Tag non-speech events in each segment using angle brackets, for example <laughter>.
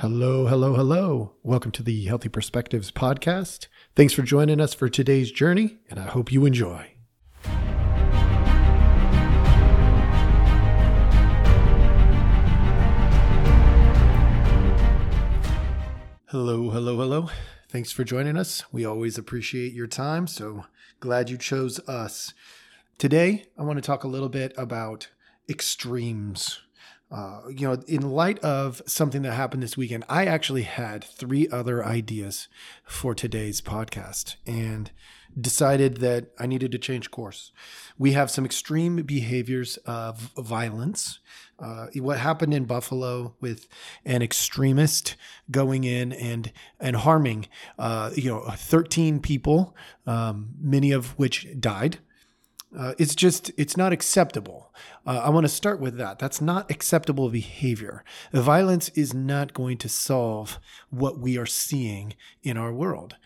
Hello, hello, hello. Welcome to the Healthy Perspectives podcast. Thanks for joining us for today's journey, and I hope you enjoy. Hello, hello, hello. Thanks for joining us. We always appreciate your time, so glad you chose us. Today, I want to talk a little bit about extremes uh, you know, in light of something that happened this weekend, I actually had three other ideas for today's podcast and decided that I needed to change course. We have some extreme behaviors of violence. Uh, what happened in Buffalo with an extremist going in and and harming, uh, you know, 13 people, um, many of which died. Uh, it's just, it's not acceptable. Uh, I want to start with that. That's not acceptable behavior. Violence is not going to solve what we are seeing in our world.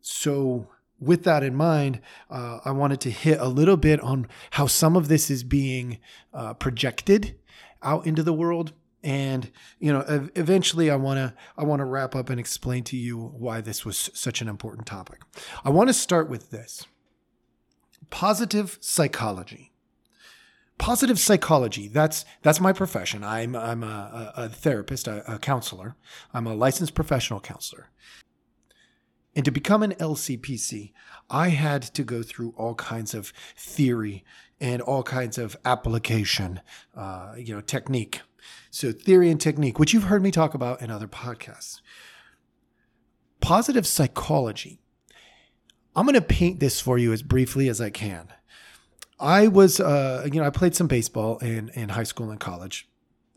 So, with that in mind, uh, I wanted to hit a little bit on how some of this is being uh, projected out into the world and you know eventually i want to i want to wrap up and explain to you why this was such an important topic i want to start with this positive psychology. Positive psychology. That's that's my profession. I'm I'm a, a therapist, a, a counselor. I'm a licensed professional counselor. And to become an LCPC, I had to go through all kinds of theory and all kinds of application, uh, you know, technique. So theory and technique, which you've heard me talk about in other podcasts. Positive psychology I'm going to paint this for you as briefly as I can. I was, uh, you know, I played some baseball in, in high school and college.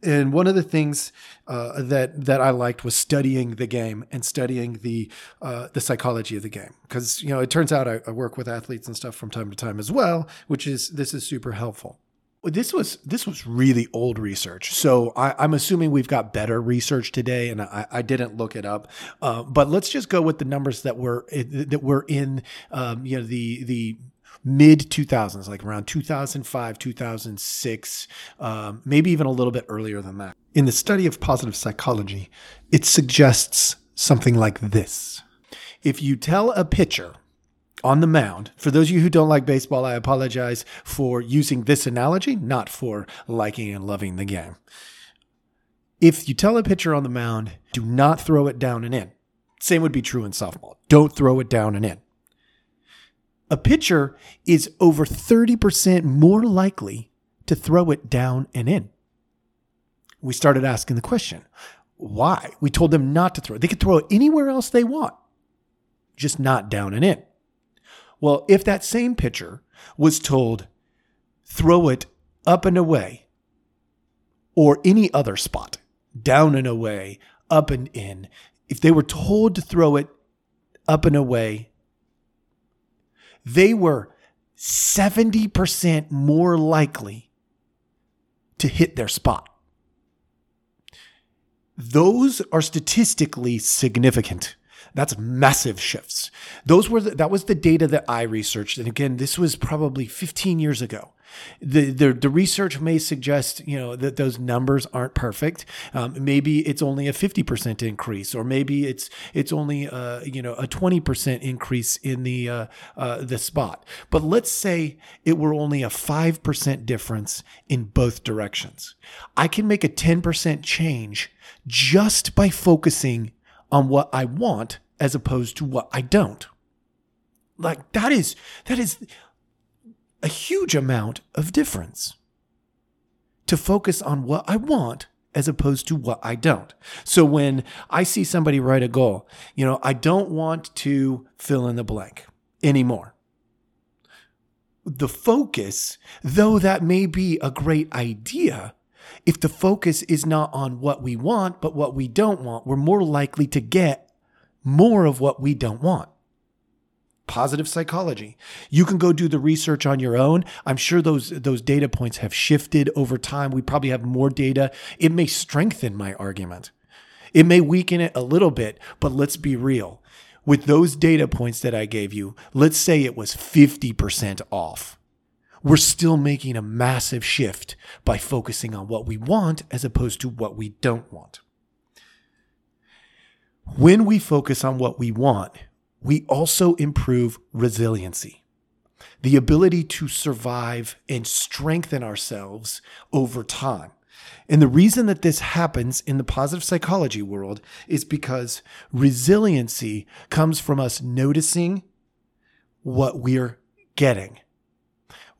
And one of the things uh, that that I liked was studying the game and studying the uh, the psychology of the game because you know it turns out I, I work with athletes and stuff from time to time as well, which is this is super helpful this was this was really old research. So I, am assuming we've got better research today, and I, I didn't look it up. Uh, but let's just go with the numbers that were that were in um, you know the the mid 2000s, like around 2005, 2006, um, maybe even a little bit earlier than that. In the study of positive psychology, it suggests something like this: if you tell a pitcher on the mound. For those of you who don't like baseball, I apologize for using this analogy, not for liking and loving the game. If you tell a pitcher on the mound, do not throw it down and in. Same would be true in softball. Don't throw it down and in. A pitcher is over 30% more likely to throw it down and in. We started asking the question, why? We told them not to throw it. They could throw it anywhere else they want, just not down and in. Well, if that same pitcher was told, throw it up and away, or any other spot, down and away, up and in, if they were told to throw it up and away, they were 70% more likely to hit their spot. Those are statistically significant. That's massive shifts. Those were the, that was the data that I researched, and again, this was probably 15 years ago. The, the, the research may suggest you know that those numbers aren't perfect. Um, maybe it's only a 50% increase, or maybe it's it's only uh, you know a 20% increase in the uh, uh, the spot. But let's say it were only a 5% difference in both directions. I can make a 10% change just by focusing on what I want as opposed to what I don't. Like that is that is a huge amount of difference. To focus on what I want as opposed to what I don't. So when I see somebody write a goal, you know, I don't want to fill in the blank anymore. The focus, though that may be a great idea, if the focus is not on what we want, but what we don't want, we're more likely to get more of what we don't want. Positive psychology. You can go do the research on your own. I'm sure those those data points have shifted over time. We probably have more data. It may strengthen my argument. It may weaken it a little bit, but let's be real. With those data points that I gave you, let's say it was 50% off. We're still making a massive shift by focusing on what we want as opposed to what we don't want. When we focus on what we want, we also improve resiliency, the ability to survive and strengthen ourselves over time. And the reason that this happens in the positive psychology world is because resiliency comes from us noticing what we're getting.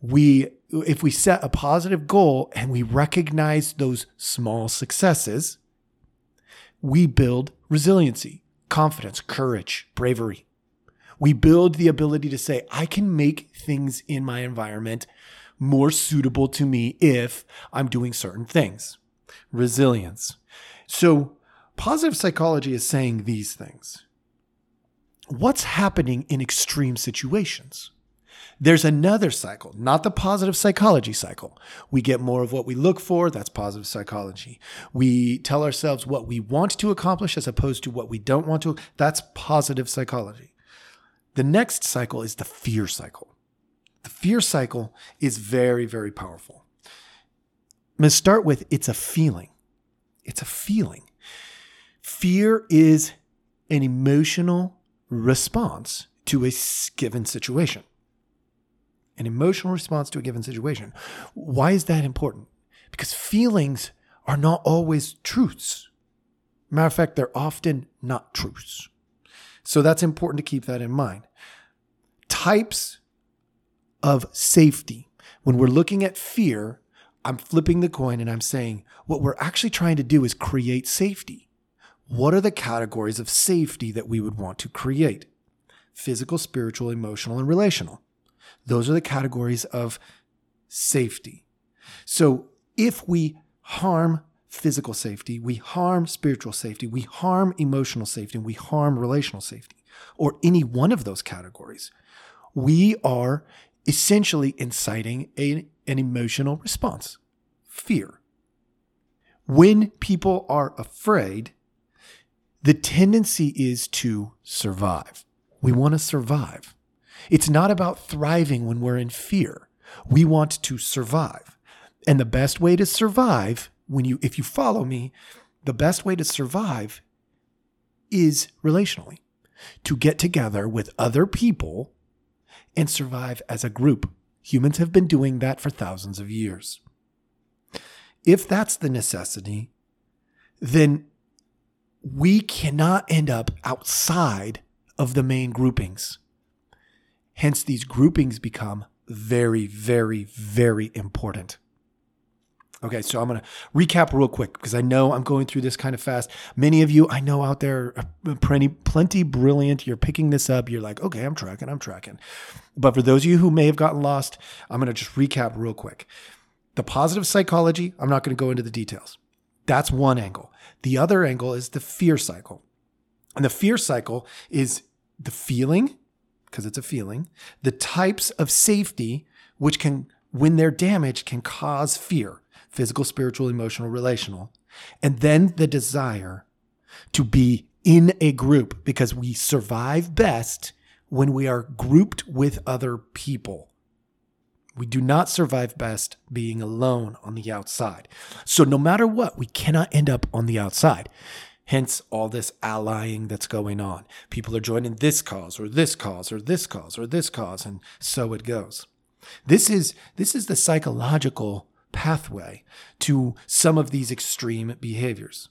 We if we set a positive goal and we recognize those small successes, we build resiliency, confidence, courage, bravery. We build the ability to say, I can make things in my environment more suitable to me if I'm doing certain things. Resilience. So, positive psychology is saying these things. What's happening in extreme situations? There's another cycle, not the positive psychology cycle. We get more of what we look for, that's positive psychology. We tell ourselves what we want to accomplish as opposed to what we don't want to, that's positive psychology. The next cycle is the fear cycle. The fear cycle is very, very powerful. I'm going to start with it's a feeling. It's a feeling. Fear is an emotional response to a given situation an emotional response to a given situation. Why is that important? Because feelings are not always truths. Matter of fact, they're often not truths. So that's important to keep that in mind. Types of safety. When we're looking at fear, I'm flipping the coin and I'm saying what we're actually trying to do is create safety. What are the categories of safety that we would want to create? Physical, spiritual, emotional, and relational. Those are the categories of safety. So if we harm physical safety, we harm spiritual safety, we harm emotional safety, and we harm relational safety, or any one of those categories, we are essentially inciting a, an emotional response fear. When people are afraid, the tendency is to survive. We want to survive. It's not about thriving when we're in fear. We want to survive. And the best way to survive, when you if you follow me, the best way to survive is relationally. To get together with other people and survive as a group. Humans have been doing that for thousands of years. If that's the necessity, then we cannot end up outside of the main groupings. Hence, these groupings become very, very, very important. Okay, so I'm going to recap real quick because I know I'm going through this kind of fast. Many of you I know out there are plenty, plenty brilliant. You're picking this up. You're like, okay, I'm tracking, I'm tracking. But for those of you who may have gotten lost, I'm going to just recap real quick. The positive psychology, I'm not going to go into the details. That's one angle. The other angle is the fear cycle. And the fear cycle is the feeling because it's a feeling, the types of safety which can, when they're damaged, can cause fear physical, spiritual, emotional, relational, and then the desire to be in a group because we survive best when we are grouped with other people. We do not survive best being alone on the outside. So, no matter what, we cannot end up on the outside. Hence, all this allying that's going on. People are joining this cause or this cause or this cause or this cause, and so it goes. This is, this is the psychological pathway to some of these extreme behaviors.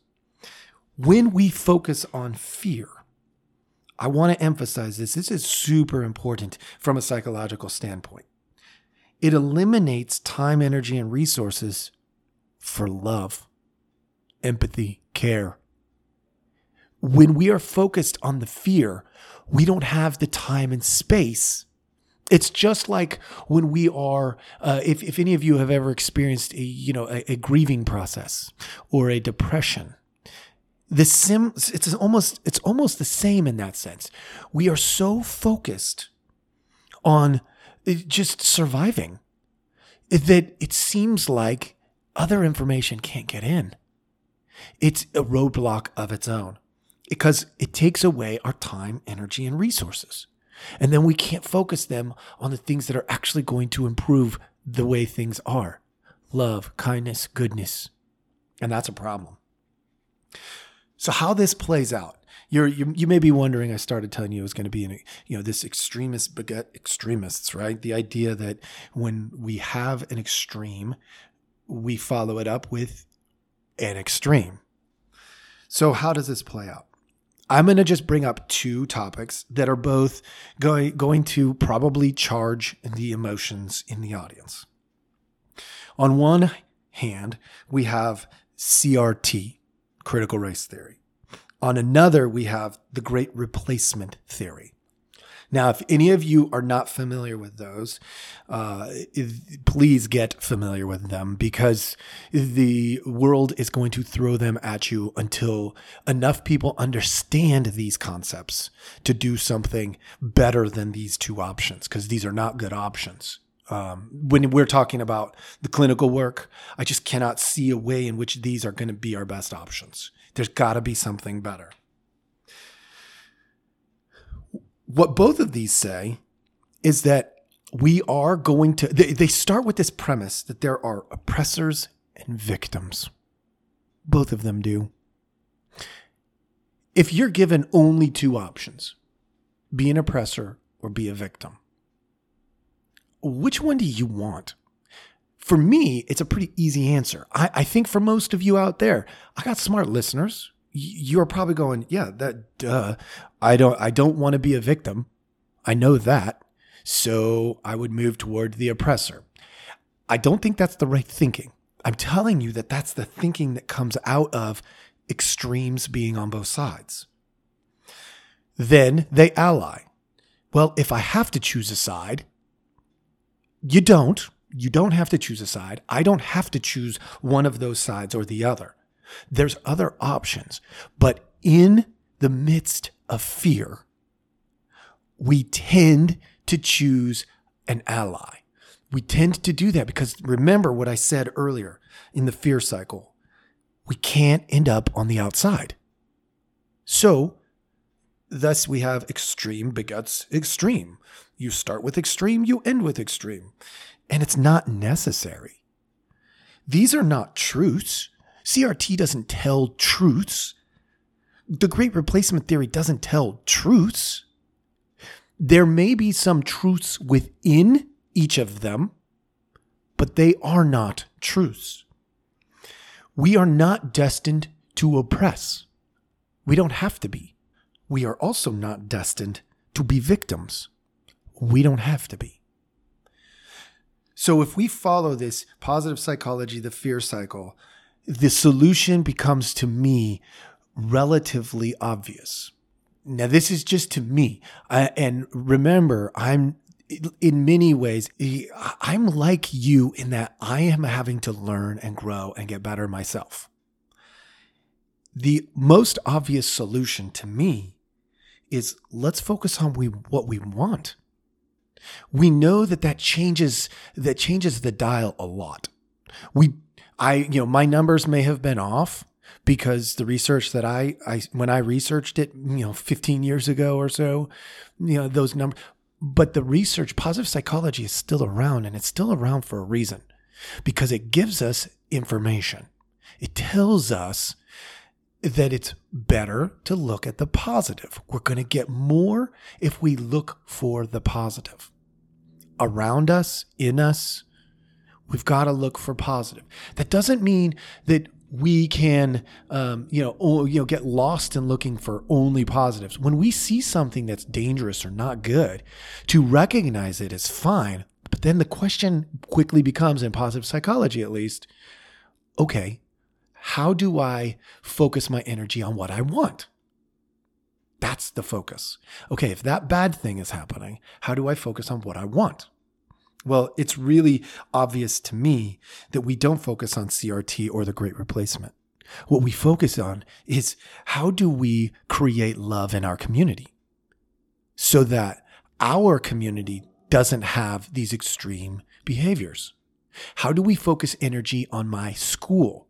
When we focus on fear, I want to emphasize this. This is super important from a psychological standpoint. It eliminates time, energy, and resources for love, empathy, care, when we are focused on the fear, we don't have the time and space. It's just like when we are, uh, if, if any of you have ever experienced a, you know, a, a grieving process or a depression, the sim, it's almost, it's almost the same in that sense. We are so focused on uh, just surviving that it seems like other information can't get in. It's a roadblock of its own because it takes away our time, energy, and resources. And then we can't focus them on the things that are actually going to improve the way things are love, kindness, goodness. And that's a problem. So how this plays out, you're, you you may be wondering. I started telling you it was going to be an you know this extremist beget extremists, right? The idea that when we have an extreme, we follow it up with an extreme. So how does this play out? I'm going to just bring up two topics that are both going going to probably charge the emotions in the audience. On one hand, we have CRT, critical race theory. On another, we have the great replacement theory. Now, if any of you are not familiar with those, uh, please get familiar with them because the world is going to throw them at you until enough people understand these concepts to do something better than these two options because these are not good options. Um, when we're talking about the clinical work, I just cannot see a way in which these are going to be our best options. There's got to be something better. What both of these say is that we are going to, they, they start with this premise that there are oppressors and victims. Both of them do. If you're given only two options, be an oppressor or be a victim, which one do you want? For me, it's a pretty easy answer. I, I think for most of you out there, I got smart listeners you're probably going, yeah, that duh. I don't I don't want to be a victim. I know that. So I would move toward the oppressor. I don't think that's the right thinking. I'm telling you that that's the thinking that comes out of extremes being on both sides. Then they ally. Well, if I have to choose a side, you don't. You don't have to choose a side. I don't have to choose one of those sides or the other. There's other options. But in the midst of fear, we tend to choose an ally. We tend to do that because remember what I said earlier in the fear cycle. We can't end up on the outside. So, thus we have extreme begets extreme. You start with extreme, you end with extreme. And it's not necessary. These are not truths. CRT doesn't tell truths. The great replacement theory doesn't tell truths. There may be some truths within each of them, but they are not truths. We are not destined to oppress. We don't have to be. We are also not destined to be victims. We don't have to be. So if we follow this positive psychology, the fear cycle, the solution becomes to me relatively obvious. Now, this is just to me. I, and remember, I'm in many ways, I'm like you in that I am having to learn and grow and get better myself. The most obvious solution to me is let's focus on we, what we want. We know that that changes that changes the dial a lot. We I, you know, my numbers may have been off because the research that I, I, when I researched it, you know, 15 years ago or so, you know, those numbers, but the research, positive psychology is still around and it's still around for a reason because it gives us information. It tells us that it's better to look at the positive. We're going to get more if we look for the positive around us, in us, We've got to look for positive. That doesn't mean that we can, um, you know, you know, get lost in looking for only positives. When we see something that's dangerous or not good, to recognize it is fine. But then the question quickly becomes, in positive psychology at least, okay, how do I focus my energy on what I want? That's the focus. Okay, if that bad thing is happening, how do I focus on what I want? Well, it's really obvious to me that we don't focus on CRT or the great replacement. What we focus on is how do we create love in our community so that our community doesn't have these extreme behaviors? How do we focus energy on my school?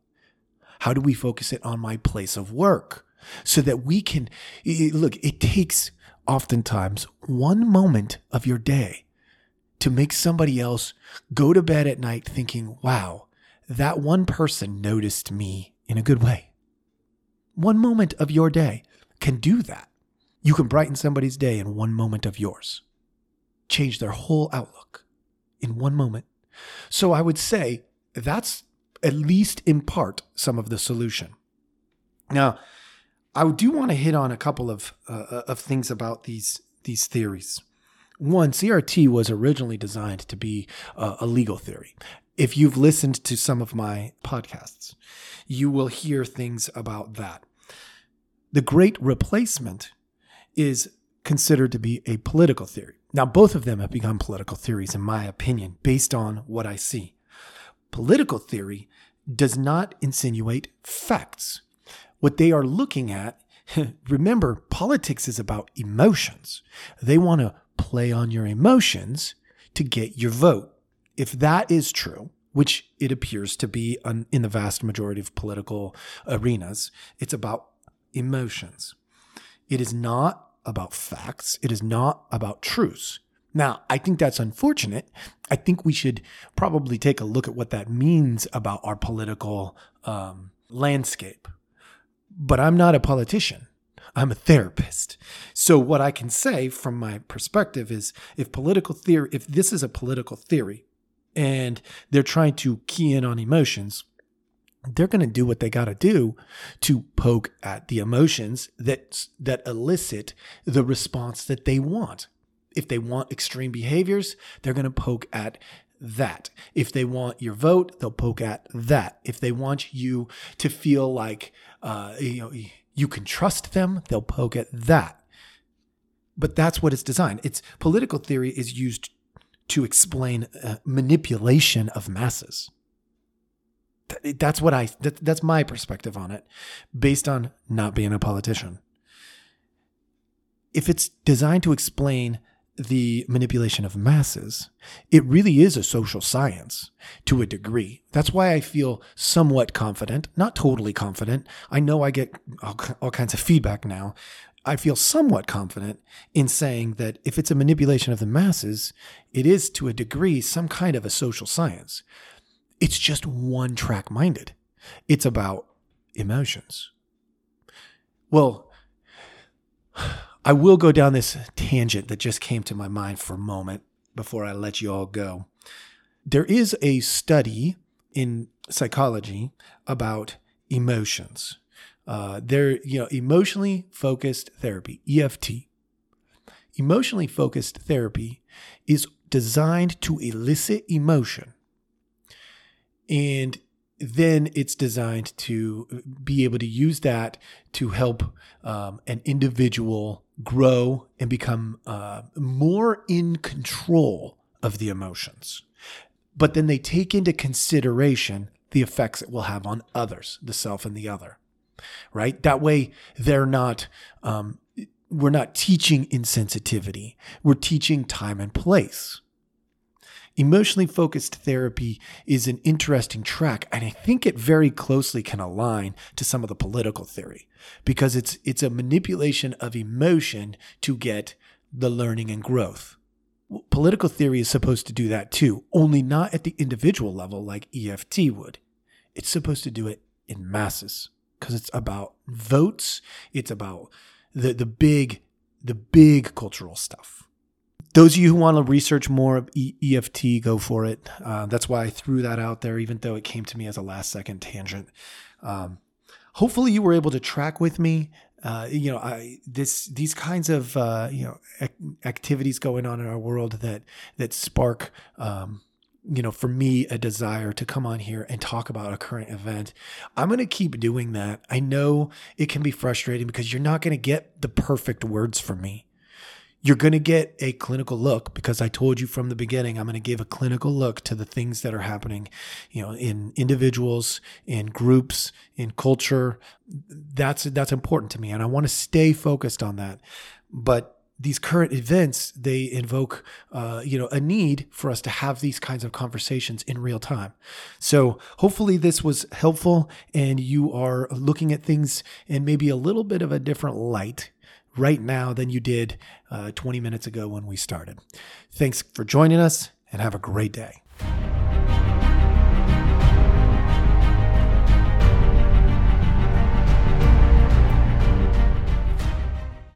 How do we focus it on my place of work so that we can look, it takes oftentimes one moment of your day to make somebody else go to bed at night thinking, wow, that one person noticed me in a good way. One moment of your day can do that. You can brighten somebody's day in one moment of yours, change their whole outlook in one moment. So I would say that's at least in part some of the solution. Now, I do want to hit on a couple of uh, of things about these these theories. One, CRT was originally designed to be a, a legal theory. If you've listened to some of my podcasts, you will hear things about that. The Great Replacement is considered to be a political theory. Now, both of them have become political theories, in my opinion, based on what I see. Political theory does not insinuate facts. What they are looking at, <laughs> remember, politics is about emotions. They want to play on your emotions to get your vote. If that is true, which it appears to be in the vast majority of political arenas, it's about emotions. It is not about facts. It is not about truths. Now, I think that's unfortunate. I think we should probably take a look at what that means about our political um, landscape. But I'm not a politician. I'm a therapist. So what I can say from my perspective is if political theory, if this is a political theory and they're trying to key in on emotions, they're going to do what they got to do to poke at the emotions that that elicit the response that they want. If they want extreme behaviors, they're going to poke at that. If they want your vote, they'll poke at that. If they want you to feel like uh, you know you can trust them, they'll poke at that. But that's what it's designed. It's political theory is used to explain uh, manipulation of masses. That's what I that, that's my perspective on it based on not being a politician. If it's designed to explain the manipulation of masses, it really is a social science to a degree. That's why I feel somewhat confident, not totally confident. I know I get all, all kinds of feedback now. I feel somewhat confident in saying that if it's a manipulation of the masses, it is to a degree some kind of a social science. It's just one track minded. It's about emotions. Well, I will go down this tangent that just came to my mind for a moment before I let you all go. There is a study in psychology about emotions. Uh, they're, you know, emotionally focused therapy, EFT. Emotionally focused therapy is designed to elicit emotion. And then it's designed to be able to use that to help um, an individual grow and become uh, more in control of the emotions. But then they take into consideration the effects it will have on others, the self and the other, right? That way, they're not, um, we're not teaching insensitivity, we're teaching time and place. Emotionally focused therapy is an interesting track, and I think it very closely can align to some of the political theory because it's it's a manipulation of emotion to get the learning and growth. Political theory is supposed to do that too, only not at the individual level like EFT would. It's supposed to do it in masses because it's about votes, it's about the the big the big cultural stuff those of you who want to research more of EFT, go for it. Uh, that's why I threw that out there, even though it came to me as a last second tangent. Um, hopefully, you were able to track with me. Uh, you know, I this these kinds of uh, you know ac- activities going on in our world that that spark. Um, you know, for me, a desire to come on here and talk about a current event. I'm going to keep doing that. I know it can be frustrating because you're not going to get the perfect words from me you're going to get a clinical look because I told you from the beginning I'm going to give a clinical look to the things that are happening, you know, in individuals, in groups, in culture. That's that's important to me and I want to stay focused on that. But these current events they invoke uh, you know a need for us to have these kinds of conversations in real time so hopefully this was helpful and you are looking at things in maybe a little bit of a different light right now than you did uh, 20 minutes ago when we started. Thanks for joining us and have a great day.